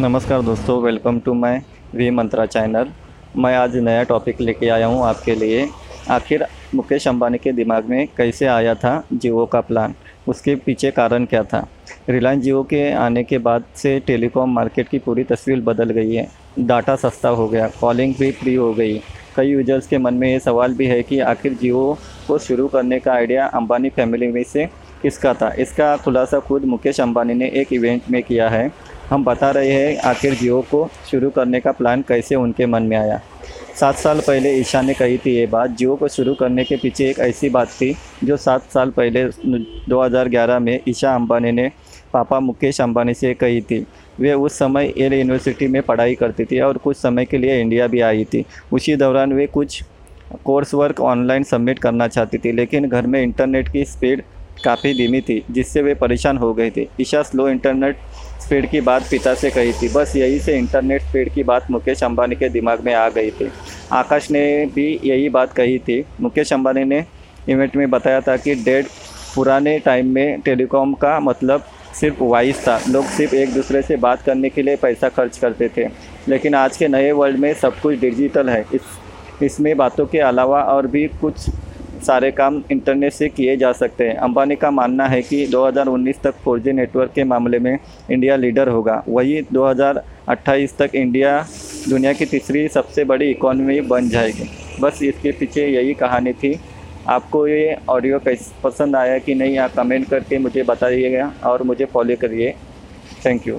नमस्कार दोस्तों welcome to my V Mantra channel मैं आज नया टॉपिक लेके आया हूँ आपके लिए। आखिर मुकेश अंबानी के दिमाग में कैसे आया था जियो का प्लान उसके पीछे कारण क्या था? रिलायंस जियो के आने के बाद से टेलीकॉम मार्केट की पूरी तस्वीर बदल गई है। डाटा सस्ता हो गया कॉलिंग भी फ्री हो गई। कई यूज़र्स के मन में ये सवाल भी है कि आखिर जियो को शुरू करने का आइडिया अंबानी फैमिली में से किसका था? इसका खुलासा खुद मुकेश अंबानी ने एक इवेंट में किया है। हम बता रहे हैं आखिर जियो को शुरू करने का प्लान कैसे उनके मन में आया। सात साल पहले ईशा ने कही थी ये बात। जियो को शुरू करने के पीछे एक ऐसी बात थी जो सात साल पहले 2011 में ईशा अंबानी ने पापा मुकेश अंबानी से कही थी। वे उस समय एल यूनिवर्सिटी में पढ़ाई करती थी और कुछ समय के लिए इंडिया भी आई थी। उसी दौरान वे कुछ कोर्स वर्क ऑनलाइन सबमिट करना चाहती थी, लेकिन घर में इंटरनेट की स्पीड काफ़ी धीमी थी, जिससे वे परेशान हो गए थे। ईशा स्लो इंटरनेट स्पीड की बात पिता से कही थी। बस यही से इंटरनेट स्पीड की बात मुकेश अंबानी के दिमाग में आ गई थी। आकाश ने भी यही बात कही थी। मुकेश अंबानी ने इवेंट में बताया था कि डेड पुराने टाइम में टेलीकॉम का मतलब सिर्फ़ वॉइस था। लोग सिर्फ़ एक दूसरे से बात करने के लिए पैसा खर्च करते थे। लेकिन आज के नए वर्ल्ड में सब कुछ डिजिटल है। इस, इसमें बातों के अलावा और भी कुछ सारे काम इंटरनेट से किए जा सकते हैं। अंबानी का मानना है कि 2019 तक 4G नेटवर्क के मामले में इंडिया लीडर होगा। वही 2028 तक इंडिया दुनिया की तीसरी सबसे बड़ी इकोनॉमी बन जाएगी। बस इसके पीछे यही कहानी थी। आपको ये ऑडियो पसंद आया कि नहीं, आप कमेंट करके मुझे बताइएगा और मुझे फॉलो करिए। Thank you.